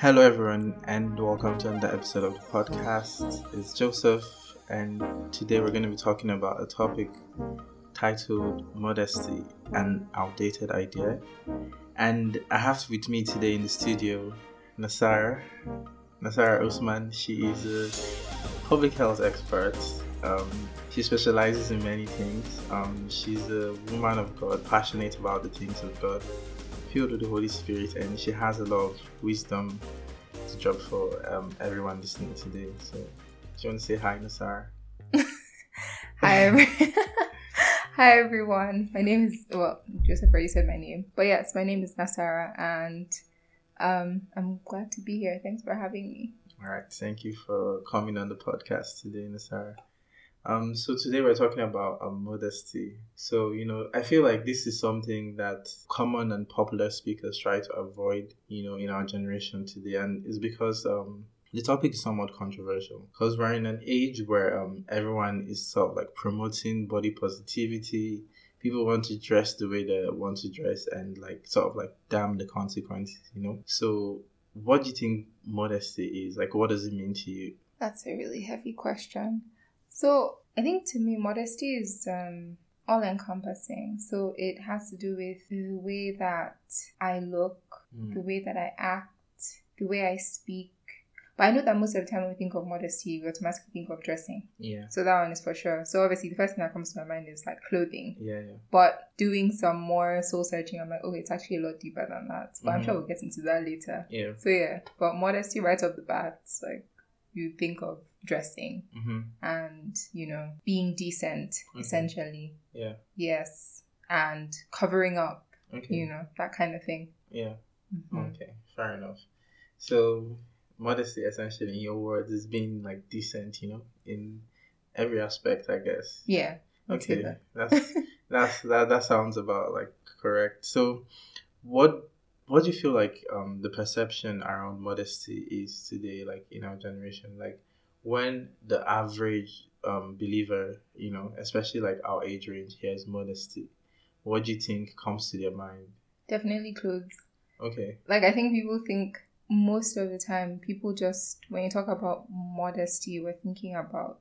Hello, everyone, and welcome to another episode of the podcast. It's Joseph, and today we're going to be talking about a topic titled Modesty An Outdated Idea. And I have with me today in the studio Nasara. Nasara Usman, she is a public health expert. Um, she specializes in many things. Um, she's a woman of God, passionate about the things of God filled with the Holy Spirit, and she has a lot of wisdom to drop for um, everyone listening today. So, do you want to say hi, Nasar? hi, every- hi everyone. My name is well, Joseph already said my name, but yes, my name is Nasara, and um, I'm glad to be here. Thanks for having me. All right, thank you for coming on the podcast today, Nasara. Um, so today we're talking about um, modesty. So you know, I feel like this is something that common and popular speakers try to avoid, you know, in our generation today, and it's because um, the topic is somewhat controversial because we're in an age where um, everyone is sort of like promoting body positivity. People want to dress the way they want to dress, and like sort of like damn the consequences, you know. So, what do you think modesty is? Like, what does it mean to you? That's a really heavy question. So I think to me, modesty is um, all encompassing. So it has to do with the way that I look, Mm. the way that I act, the way I speak. But I know that most of the time when we think of modesty, we automatically think of dressing. Yeah, So that one is for sure. So obviously, the first thing that comes to my mind is like clothing. yeah, yeah. But doing some more soul searching, I'm like, oh, it's actually a lot deeper than that. But I'm Mhm. sure we'll get into that later. Yeah. So yeah, but modesty right off the bat, like you think of dressing Mm-hmm. and you know being decent Mhm. essentially Yeah. yes and covering up Okay. you know that kind of thing Yeah. Mhm. Okay. Fair enough. So modesty, essentially, in your words, is being like decent, you know, in every aspect, I guess. yeah Okay. that. That's that's that. That sounds about like correct. So, what what do you feel like um the perception around modesty is today, like in our generation, like when the average um believer, you know, especially like our age range, hears modesty, what do you think comes to their mind? definitely clothes Okay. like i think people think most of the time people just when you talk about modesty we're thinking about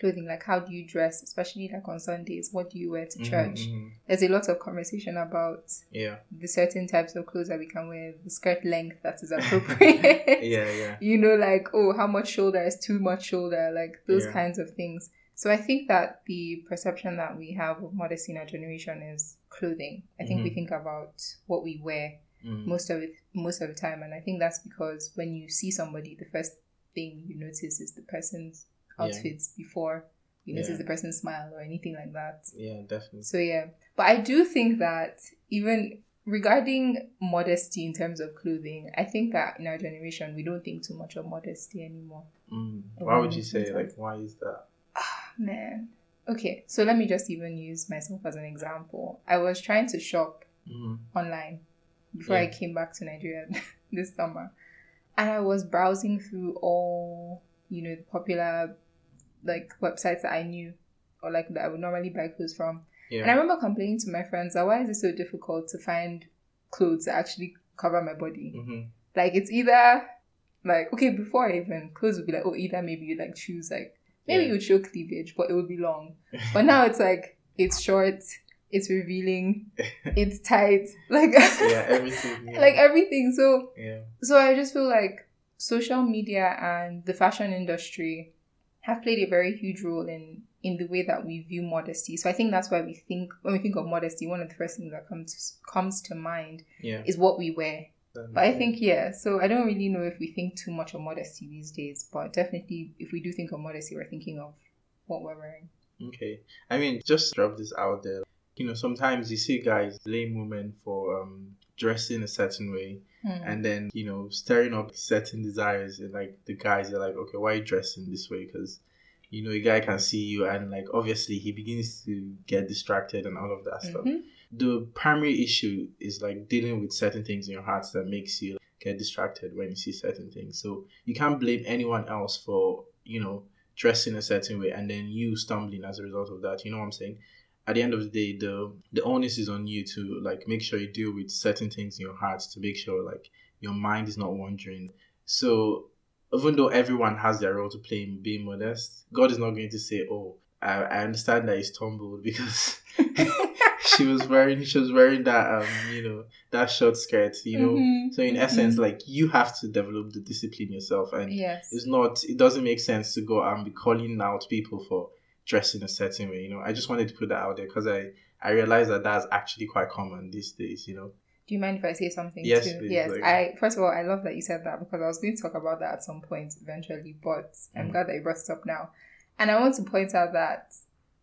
clothing like how do you dress especially like on sundays what do you wear to Mhm, church mhm. there's a lot of conversation about Yeah. the certain types of clothes that we can wear the skirt length that is appropriate Yeah. Yeah. you know, like, oh, how much shoulder is too much shoulder, like those Yeah. kinds of things. So I think that the perception that we have of modesty in our generation is clothing. I think we Mhm. think about what we wear Mm. most of it most of the time, and I think that's because when you see somebody, the first thing you notice is the person's Yeah. outfits before you notice Yeah. the person's smile or anything like that. Yeah, definitely. So yeah, but I do think that even regarding modesty in terms of clothing, I think that in our generation we don't think too much of modesty anymore. Mm. Why would you say like why is that? Ah oh, Man. Okay, so let me just even use myself as an example. I was trying to shop Mm. online before I came back to Nigeria this summer. And I was browsing through all, you know, the popular like websites that I knew or like that I would normally buy clothes from. Yeah. And I remember complaining to my friends that why is it so difficult to find clothes that actually cover my body? mm-hmm. Like it's either like okay, before I even clothes would be like, oh either maybe you like choose like maybe Yeah. you would show cleavage, but it would be long. But now it's like it's short, it's revealing, it's tight, like yeah, everything. Yeah. like everything. So yeah. so I just feel like social media and the fashion industry have played a very huge role in in the way that we view modesty. So I think that's why we think when we think of modesty, one of the first things that comes comes to mind Yeah. is what we wear. Then- But I think yeah, so I don't really know if we think too much of modesty these days, but definitely if we do think of modesty, we're thinking of what we're wearing. Okay. I mean, just drop this out there. You know, sometimes you see guys blame women for um dressing a certain way Hmm. and then, you know, stirring up certain desires. And, like the guys are like, okay, why are you dressing this way? Because, you know, a guy can see you and like obviously he begins to get distracted and all of that stuff. Mhm. The primary issue is like dealing with certain things in your heart that makes you get distracted when you see certain things. So you can't blame anyone else for, you know, dressing a certain way and then you stumbling as a result of that. You know what I'm saying? At the end of the day, the the onus is on you to like make sure you deal with certain things in your heart to make sure like your mind is not wandering. So even though everyone has their role to play in being modest, God is not going to say, "Oh, I, I understand that he stumbled because she was wearing she was wearing that um you know that short skirt you know Mhm, so in essence mhm. like you have to develop the discipline yourself and yes. it's not it doesn't make sense to go and be calling out people for dressing a certain way you know i just wanted to put that out there because i i realized that that's actually quite common these days you know Do you mind if I say something Yes, too? please, yes. like- I first of all, I love that you said that because I was going to talk about that at some point eventually, but I'm Mm. glad that you brought it up now. And I want to point out that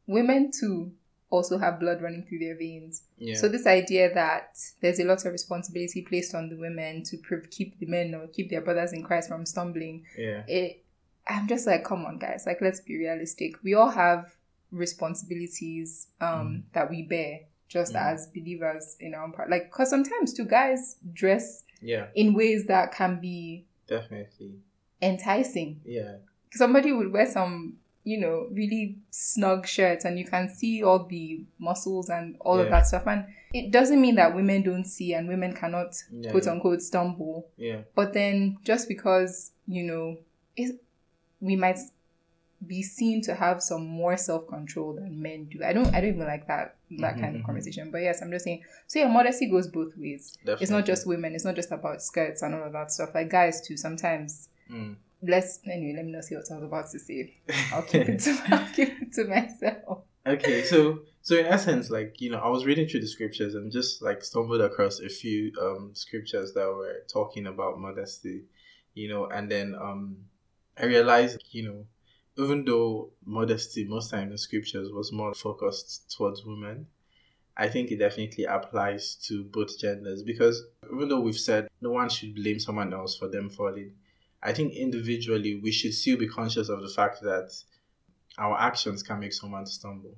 women too also have blood running through their veins. yeah So this idea that there's a lot of responsibility placed on the women to keep the men or keep their brothers in Christ from stumbling, yeah it I'm just like, come on, guys, like let's be realistic. We all have responsibilities um that we bear just Mm. as believers in our own part. Like, because sometimes two guys dress yeah in ways that can be definitely enticing. yeah Somebody would wear some, you know, really snug shirts and you can see all the muscles and all of that stuff. And it doesn't mean that women don't see and women cannot yeah quote yeah, unquote stumble. yeah But then just because, you know, it, we might be seen to have some more self control than men do. I don't I don't even like that that kind Mhm, of mhm. conversation. But yes, I'm just saying so yeah, modesty goes both ways. It's not just women, it's not just about skirts and all of that stuff. Like guys too, sometimes Mm. let's anyway, let me not say what I was about to say. I'll keep it to I'll keep it to myself. okay so so in essence like you know i was reading through the scriptures and just like stumbled across a few um scriptures that were talking about modesty you know and then um i realized you know even though modesty most times in scriptures was more focused towards women i think it definitely applies to both genders because even though we've said no one should blame someone else for them falling i think individually we should still be conscious of the fact that our actions can make someone stumble.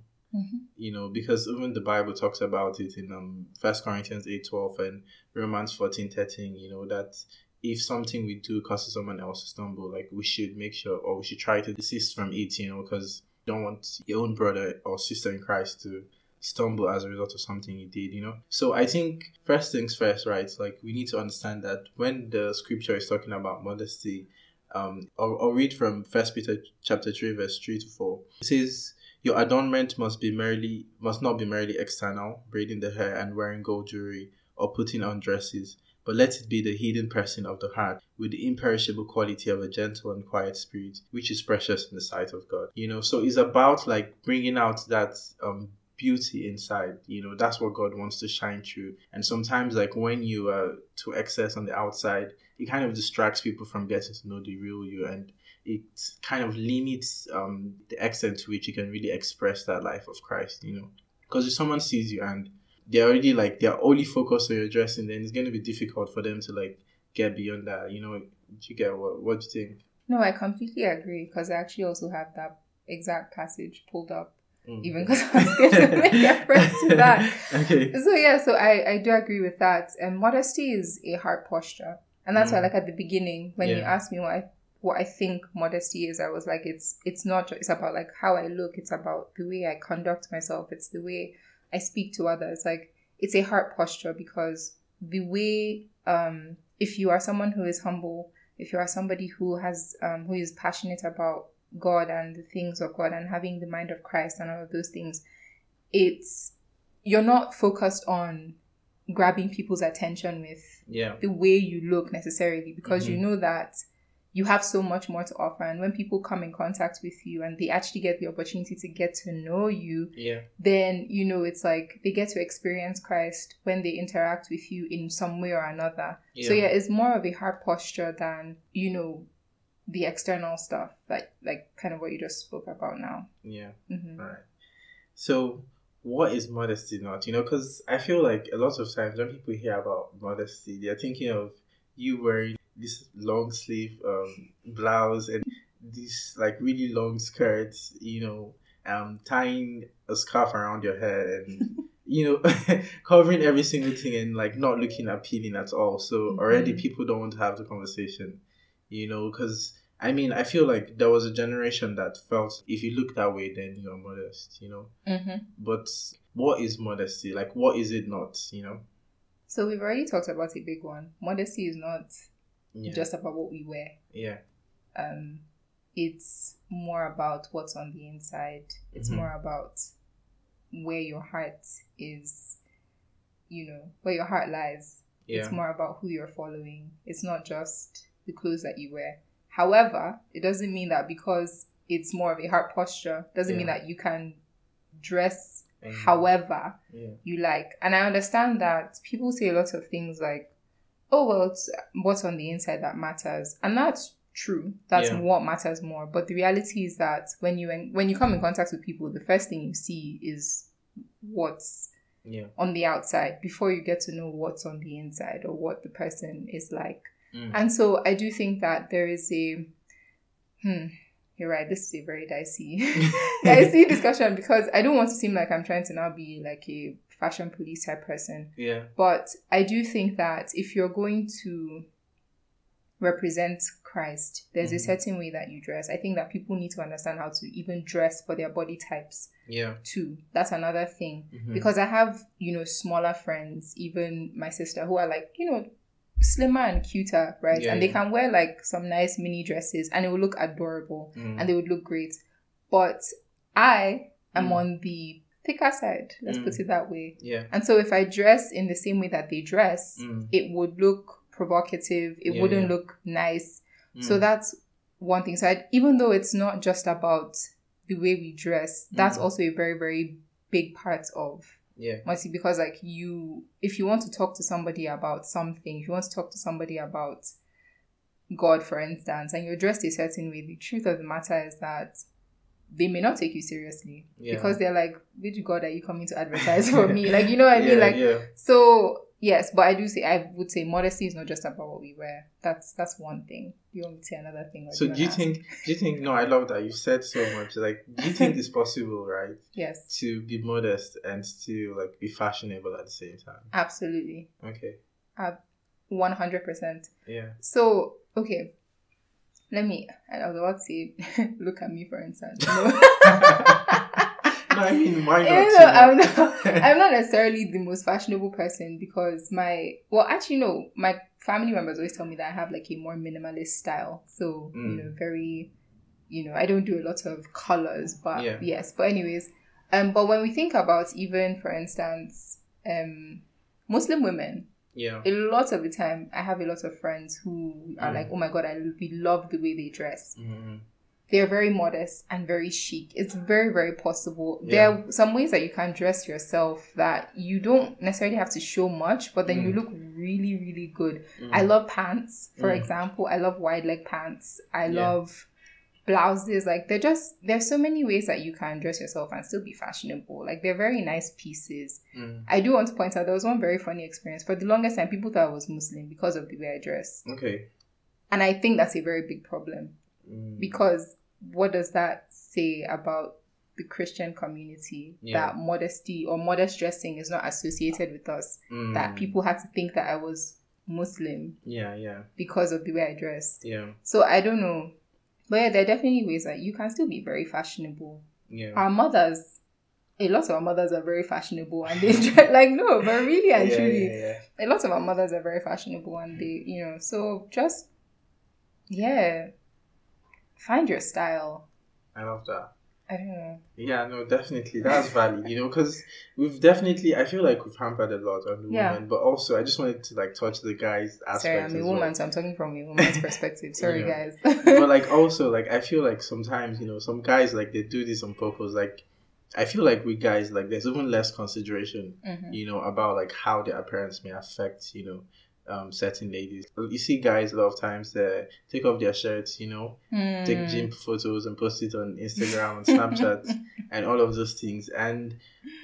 You know because even the bible talks about it in um first corinthians 8 12 and romans 14 13 you know that if something we do causes someone else to stumble like we should make sure or we should try to desist from it you know because you don't want your own brother or sister in christ to stumble as a result of something you did you know? So i think first things first right like we need to understand that when the scripture is talking about modesty um i'll, I'll read from first peter chapter 3 verse 3 to 4 it says your adornment must be merely must not be merely external, braiding the hair and wearing gold jewelry or putting on dresses, but let it be the hidden person of the heart with the imperishable quality of a gentle and quiet spirit, which is precious in the sight of God. You know, so it's about like bringing out that um beauty inside. You know, that's what God wants to shine through. And sometimes like when you are to excess on the outside, it kind of distracts people from getting to know the real you and it kind of limits um, the extent to which you can really express that life of Christ, you know. Because if someone sees you and they're already like they're only focused on your dressing, then it's going to be difficult for them to like get beyond that, you know. Do you get what? What do you think? No, I completely agree because I actually also have that exact passage pulled up, Mm. even because I was going to make reference to that. okay. So yeah, so I, I do agree with that. And modesty is a heart posture. And that's why Mm. like at the beginning, when you Yeah. asked me what I what I think modesty is, I was like it's it's not it's about like how I look, it's about the way I conduct myself, it's the way I speak to others. Like it's a heart posture because the way um if you are someone who is humble, if you are somebody who has um who is passionate about God and the things of God and having the mind of Christ and all of those things, it's you're not focused on grabbing people's attention with Yeah. the way you look necessarily because you Mhm. know that you have so much more to offer and when people come in contact with you and they actually get the opportunity to get to know you Yeah. then you know it's like they get to experience christ when they interact with you in some way or another so Yeah. yeah it's more of a heart posture than you know the external stuff like like kind of what you just spoke about now Yeah. hmm All right. So, what is modesty not? You know, because I feel like a lot of times when people hear about modesty, they're thinking of you wearing this long sleeve um, blouse and this like really long skirts, you know, um, tying a scarf around your head and you know, covering every single thing and like not looking appealing at all. So already Mhm. people don't want to have the conversation, you know, because I mean, I feel like there was a generation that felt if you look that way, then you're modest, you know. hmm But what is modesty? Like, what is it not, you know? So we've already talked about a big one. Modesty is not Yeah. just about what we wear. yeah. Um, it's more about what's on the inside. It's Mhm. more about where your heart is, you know, where your heart lies. Yeah. It's more about who you're following. It's not just the clothes that you wear. However, it doesn't mean that because it's more of a heart posture, doesn't mean that you can dress And- however Yeah. you like. And I understand that people say a lot of things like, oh, well, it's what's on the inside that matters. And that's true. That's Yeah. what matters more. But the reality is that when you when you come in contact with people, the first thing you see is what's Yeah. on the outside before you get to know what's on the inside or what the person is like. Mm. And so I do think that there is a hmm, you're right, this is a very dicey dicey discussion because I don't want to seem like I'm trying to now be like a fashion police type person. Yeah. But I do think that if you're going to represent Christ, there's a Mhm. certain way that you dress. I think that people need to understand how to even dress for their body types Yeah. too. That's another thing. Mhm. Because I have, you know, smaller friends, even my sister, who are like, you know, slimmer and cuter, right? Yeah, and they yeah. can wear like some nice mini dresses and it will look adorable Mm. and they would look great. But I am Mm. on the thicker side, let's Mm. put it that way. yeah. And so if I dress in the same way that they dress, Mm. it would look provocative, it Yeah, wouldn't yeah. look nice. So Mm. that's one thing. So I, even though it's not just about the way we dress, that's Mhm. also a very, very big part of yeah. Mercy because like you if you want to talk to somebody about something, if you want to talk to somebody about God, for instance, and you're dressed a certain way, the truth of the matter is that they may not take you seriously Yeah. because they're like, which God are you coming to advertise for me? Like, you know what I mean? Like, yeah. so yes, but I do say I would say modesty is not just about what we wear. That's that's one thing. You want me to say another thing? So do you ask? think? Do you think? No, I love that you said so much. Like, do you think it's possible, right, Yes, to be modest and still like be fashionable at the same time? absolutely, Okay. one hundred percent. Yeah. So okay, let me. I was about to say, look at me for instance. You no, I mean, why not? You you know, I'm not. I'm not necessarily the most fashionable person because my well, actually, no. My family members always tell me that I have like a more minimalist style. So you Mm. know, very, you know, I don't do a lot of colors, but Yeah. yes. But anyways, um, but when we think about even, for instance, um, Muslim women, yeah. a lot of the time, I have a lot of friends who are Mm. like, oh my god, I we love the way they dress Mhm. they're very modest and very chic. It's very, very possible. Yeah. There are some ways that you can dress yourself that you don't necessarily have to show much, but then you Mm. look really, really good. Mhm. I love pants, for Mm. example. I love wide leg pants. I Yeah. love blouses. Like they're just there's so many ways that you can dress yourself and still be fashionable. Like they're very nice pieces. Mm. I do want to point out there was one very funny experience. For the longest time, people thought I was Muslim because of the way I dress. Okay. And I think that's a very big problem Mm. because what does that say about the Christian community Yeah. that modesty or modest dressing is not associated with us? Mm. That people had to think that I was Muslim Yeah. Yeah. because of the way I dressed. Yeah. So I don't know. But yeah, there are definitely ways that you can still be very fashionable. Yeah. Our mothers, a lot of our mothers are very fashionable and they like no, but really and yeah, truly, yeah, yeah. a lot of our mothers are very fashionable and they, you know, so just yeah, find your style. I love that. I don't know. Yeah, no, definitely. That's valid, you know, because we've definitely, I feel like we've hampered a lot on the Yeah. women, but also I just wanted to like touch the guys aspect. Sorry, I'm a woman, well. so I'm talking from a woman's perspective. Sorry, Yeah. guys. but like also, like, I feel like sometimes, you know, some guys like they do this on purpose. Like, I feel like we guys, like, there's even less consideration, Mhm. you know, about like how their appearance may affect, you know, um, certain ladies. You see guys a lot of times they take off their shirts, you know, take Mm. gym photos and post it on Instagram and Snapchat and all of those things. And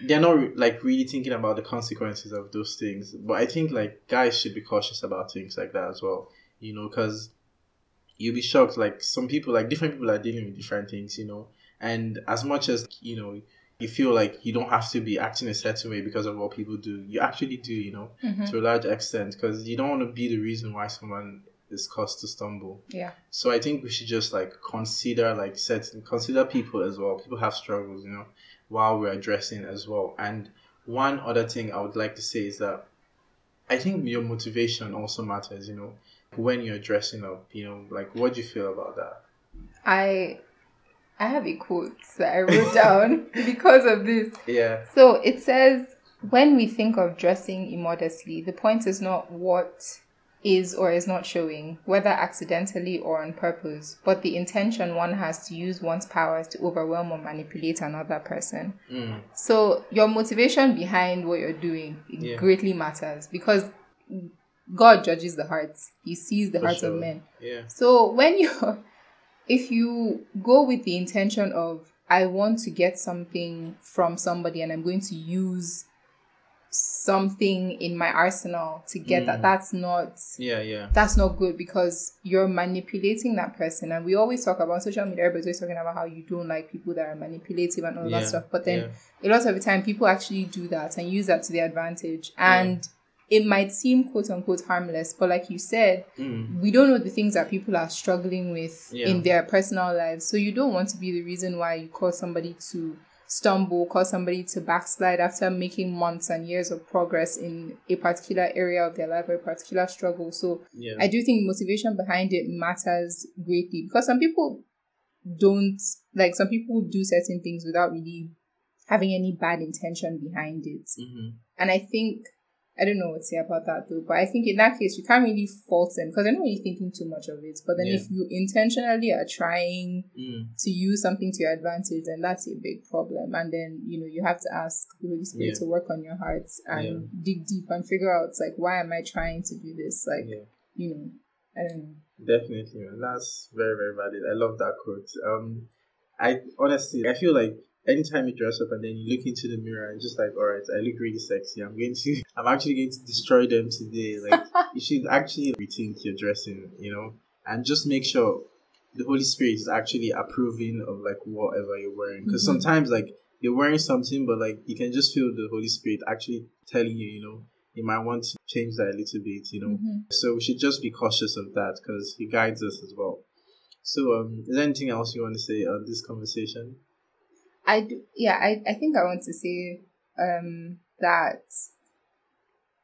they're not like really thinking about the consequences of those things. But I think like guys should be cautious about things like that as well, you know, because you'll be shocked. Like some people, like different people are dealing with different things, you know. And as much as you know, you feel like you don't have to be acting a certain way because of what people do, you actually do, you know, Mhm. to a large extent, because you don't want to be the reason why someone is caused to stumble. Yeah. So I think we should just like consider like certain consider people as well. People have struggles, you know, while we're addressing as well. And one other thing I would like to say is that I think your motivation also matters. You know, when you're dressing up. You know, like what do you feel about that? I I have a quote that I wrote down because of this. Yeah. So it says, when we think of dressing immodestly, the point is not what is or is not showing, whether accidentally or on purpose, but the intention one has to use one's powers to overwhelm or manipulate another person. Mm. So your motivation behind what you're doing Yeah. greatly matters because God judges the hearts. He sees the For hearts sure. of men. Yeah. So when you if you go with the intention of I want to get something from somebody and I'm going to use something in my arsenal to get that Mm. that's not Yeah. Yeah. that's not good because you're manipulating that person and we always talk about social media everybody's always talking about how you don't like people that are manipulative and all yeah. that stuff but then yeah. a lot of the time people actually do that and use that to their advantage and it might seem quote unquote harmless but like you said Mm. we don't know the things that people are struggling with Yeah. in their personal lives. So you don't want to be the reason why you cause somebody to stumble, cause somebody to backslide after making months and years of progress in a particular area of their life or a particular struggle. So yeah. I do think motivation behind it matters greatly because some people don't like some people do certain things without really having any bad intention behind it. hmm And I think I don't know what to say about that though, but I think in that case you can't really fault them because they're not really thinking too much of it. But then Yeah. if you intentionally are trying Mm. to use something to your advantage, then that's a big problem. And then you know you have to ask the Holy Spirit Yeah. to work on your hearts and Yeah. dig deep and figure out like why am I trying to do this? Like you know, I don't know. Definitely, man. That's very, very valid. I love that quote. Um, I honestly, I feel like anytime you dress up and then you look into the mirror and just like, all right, I look really sexy. I'm going to, I'm actually going to destroy them today. Like, you should actually rethink your dressing, you know, and just make sure the Holy Spirit is actually approving of like whatever you're wearing. Because Mhm. sometimes like you're wearing something, but like you can just feel the Holy Spirit actually telling you, you know, you might want to change that a little bit, you know. Mhm. So we should just be cautious of that because he guides us as well. So, um, is there anything else you want to say on this conversation? I do, yeah, I, I think I want to say um that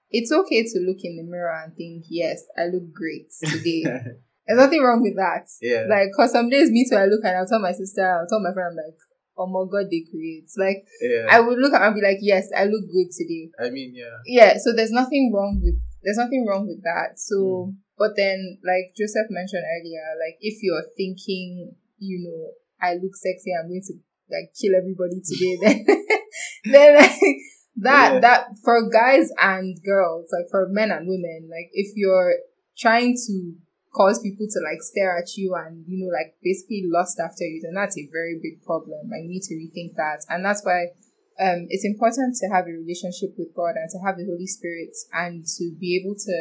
it's okay to look in the mirror and think, yes, I look great today. There's nothing wrong with that. yeah, Like, cause some days me too, I look and I'll tell my sister, I'll tell my friend, I'm like, oh my god, they create. Like, yeah. I would look at and be like, yes, I look good today. I mean, yeah, Yeah, so there's nothing wrong with there's nothing wrong with that. So, Mm. but then, like Joseph mentioned earlier, like if you're thinking, you know, I look sexy, I'm going to like kill everybody today, then then like that Yeah. that for guys and girls, like for men and women, like if you're trying to cause people to like stare at you and you know like basically lust after you, then that's a very big problem. I need to rethink that, and that's why um, it's important to have a relationship with God and to have the Holy Spirit and to be able to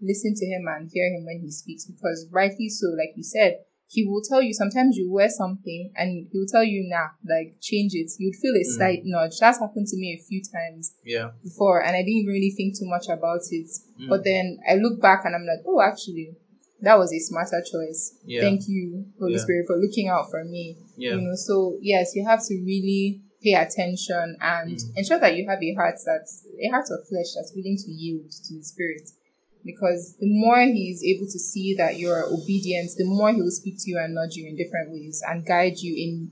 listen to Him and hear Him when He speaks. Because rightly so, like you said, He will tell you sometimes you wear something and He will tell you, nah, like change it. You'd feel a Mm. slight nudge. That's happened to me a few times yeah. before and I didn't really think too much about it. Mm. But then I look back and I'm like, oh, actually, that was a smarter choice. Yeah. Thank you, Holy Yeah. Spirit, for looking out for me yeah, you know so yes you have to really pay attention and Mm. ensure that you have a heart that's a heart of flesh that's willing to yield to the spirit because the more he is able to see that you're obedient the more he will speak to you and nudge you in different ways and guide you in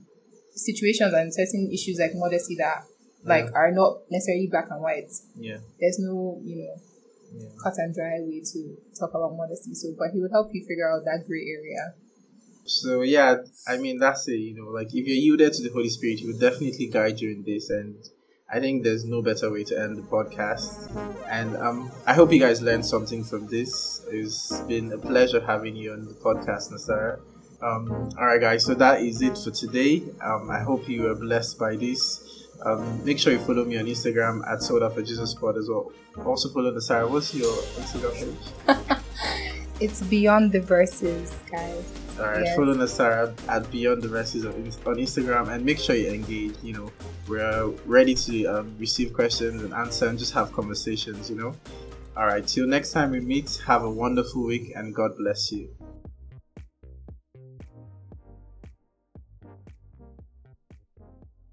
situations and certain issues like modesty that like Yeah. are not necessarily black and white yeah, there's no you know yeah. cut and dry way to talk about modesty so but he will help you figure out that gray area So yeah, I mean that's it. You know, like if you're yielded to the Holy Spirit, He will definitely guide you in this, and I think there's no better way to end the podcast. And um, I hope you guys learned something from this. It's been a pleasure having you on the podcast, Nasara. Um, all right, guys. So that is it for today. Um, I hope you were blessed by this. Um, make sure you follow me on Instagram at Soda for Jesus Pod as well. Also follow Nasara. What's your Instagram page? it's beyond the verses guys All right, Yes. follow Nasara at Beyond the Verses on, Instagram and make sure you engage. You know, we're ready to um, receive questions and answer and just have conversations. You know. All right, till next time we meet. Have a wonderful week and God bless you.